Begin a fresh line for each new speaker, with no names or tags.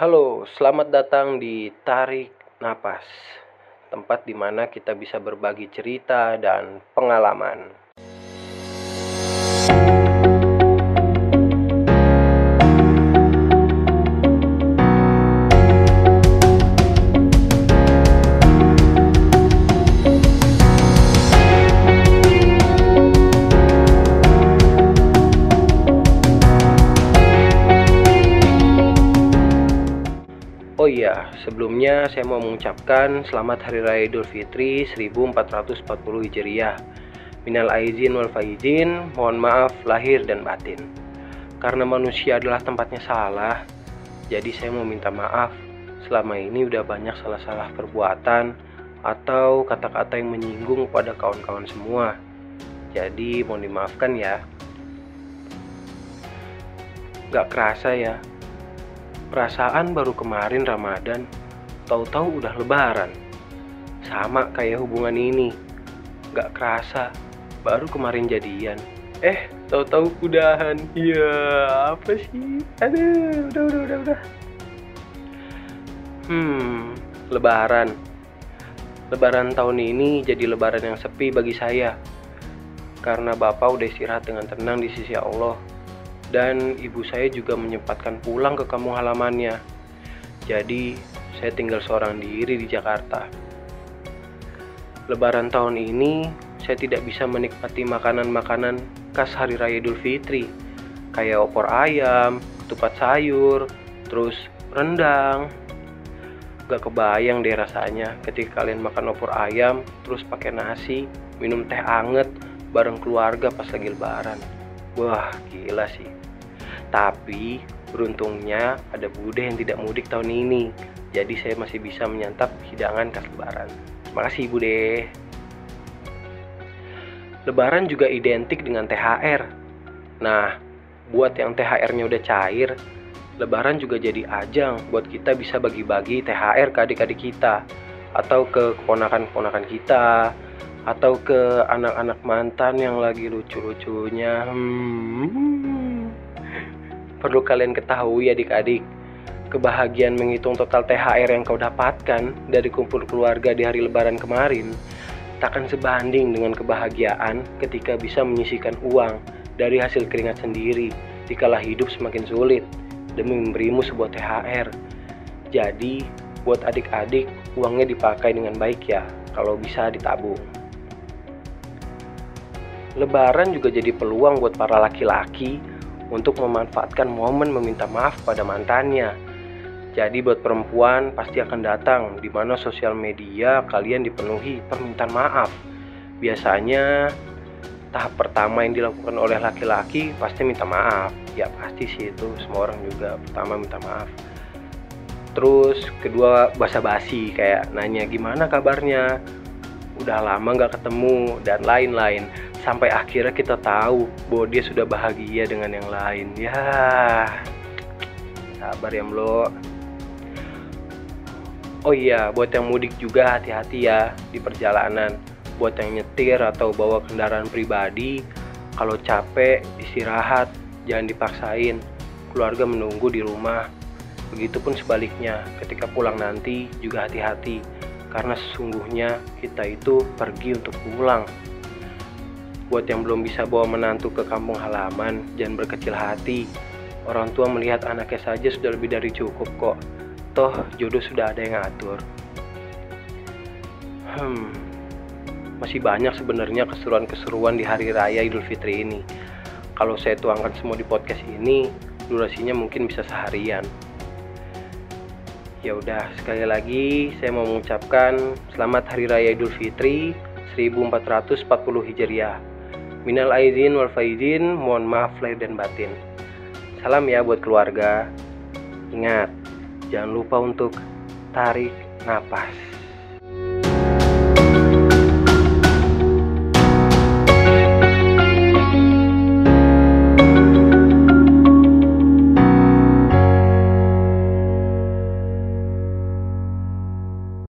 Halo, selamat datang di Tarik Napas, tempat di mana kita bisa berbagi cerita dan pengalaman. Iya, sebelumnya saya mau mengucapkan selamat Hari Raya Idul Fitri 1440 Hijriah. Minal aizin wal faizin, mohon maaf lahir dan batin. Karena manusia adalah tempatnya salah, jadi saya mau minta maaf. Selama ini udah banyak salah-salah perbuatan atau kata-kata yang menyinggung pada kawan-kawan semua. Jadi mohon dimaafkan ya. Gak kerasa ya, Perasaan baru kemarin Ramadan, tahu-tahu udah lebaran. Sama kayak hubungan ini. Gak kerasa, baru kemarin jadian. Eh, tahu-tahu udahan. Iya, apa sih? Aduh, udah, udah, udah, udah. Hmm, lebaran. Lebaran tahun ini jadi lebaran yang sepi bagi saya. Karena Bapak udah istirahat dengan tenang di sisi Allah dan ibu saya juga menyempatkan pulang ke kampung halamannya. Jadi, saya tinggal seorang diri di Jakarta. Lebaran tahun ini, saya tidak bisa menikmati makanan-makanan khas Hari Raya Idul Fitri, kayak opor ayam, ketupat sayur, terus rendang. Gak kebayang deh rasanya ketika kalian makan opor ayam, terus pakai nasi, minum teh anget bareng keluarga pas lagi lebaran. Wah, gila sih. Tapi beruntungnya ada bude yang tidak mudik tahun ini. Jadi saya masih bisa menyantap hidangan khas lebaran. Terima kasih bude. Lebaran juga identik dengan THR. Nah, buat yang THR-nya udah cair, Lebaran juga jadi ajang buat kita bisa bagi-bagi THR ke adik-adik kita atau ke keponakan-keponakan kita atau ke anak-anak mantan yang lagi lucu-lucunya. Hmm Perlu kalian ketahui adik-adik, kebahagiaan menghitung total THR yang kau dapatkan dari kumpul keluarga di hari lebaran kemarin takkan sebanding dengan kebahagiaan ketika bisa menyisikan uang dari hasil keringat sendiri dikala hidup semakin sulit demi memberimu sebuah THR. Jadi, buat adik-adik, uangnya dipakai dengan baik ya, kalau bisa ditabung. Lebaran juga jadi peluang buat para laki-laki untuk memanfaatkan momen meminta maaf pada mantannya. Jadi buat perempuan pasti akan datang di mana sosial media kalian dipenuhi permintaan maaf. Biasanya tahap pertama yang dilakukan oleh laki-laki pasti minta maaf. Ya pasti sih itu semua orang juga pertama minta maaf. Terus kedua basa-basi kayak nanya gimana kabarnya, udah lama nggak ketemu dan lain-lain sampai akhirnya kita tahu bahwa dia sudah bahagia dengan yang lain. Ya. Sabar ya Mlo. Oh iya buat yang mudik juga hati-hati ya di perjalanan. Buat yang nyetir atau bawa kendaraan pribadi kalau capek istirahat jangan dipaksain. Keluarga menunggu di rumah. Begitupun sebaliknya ketika pulang nanti juga hati-hati. Karena sesungguhnya kita itu pergi untuk pulang Buat yang belum bisa bawa menantu ke kampung halaman, jangan berkecil hati. Orang tua melihat anaknya saja sudah lebih dari cukup kok. Toh jodoh sudah ada yang ngatur. Hmm, masih banyak sebenarnya keseruan-keseruan di hari raya Idul Fitri ini. Kalau saya tuangkan semua di podcast ini, durasinya mungkin bisa seharian. Ya udah, sekali lagi saya mau mengucapkan selamat hari raya Idul Fitri 1440 Hijriah. Minal aizin wal faizin, mohon maaf lahir dan batin. Salam ya buat keluarga. Ingat, jangan lupa untuk tarik nafas.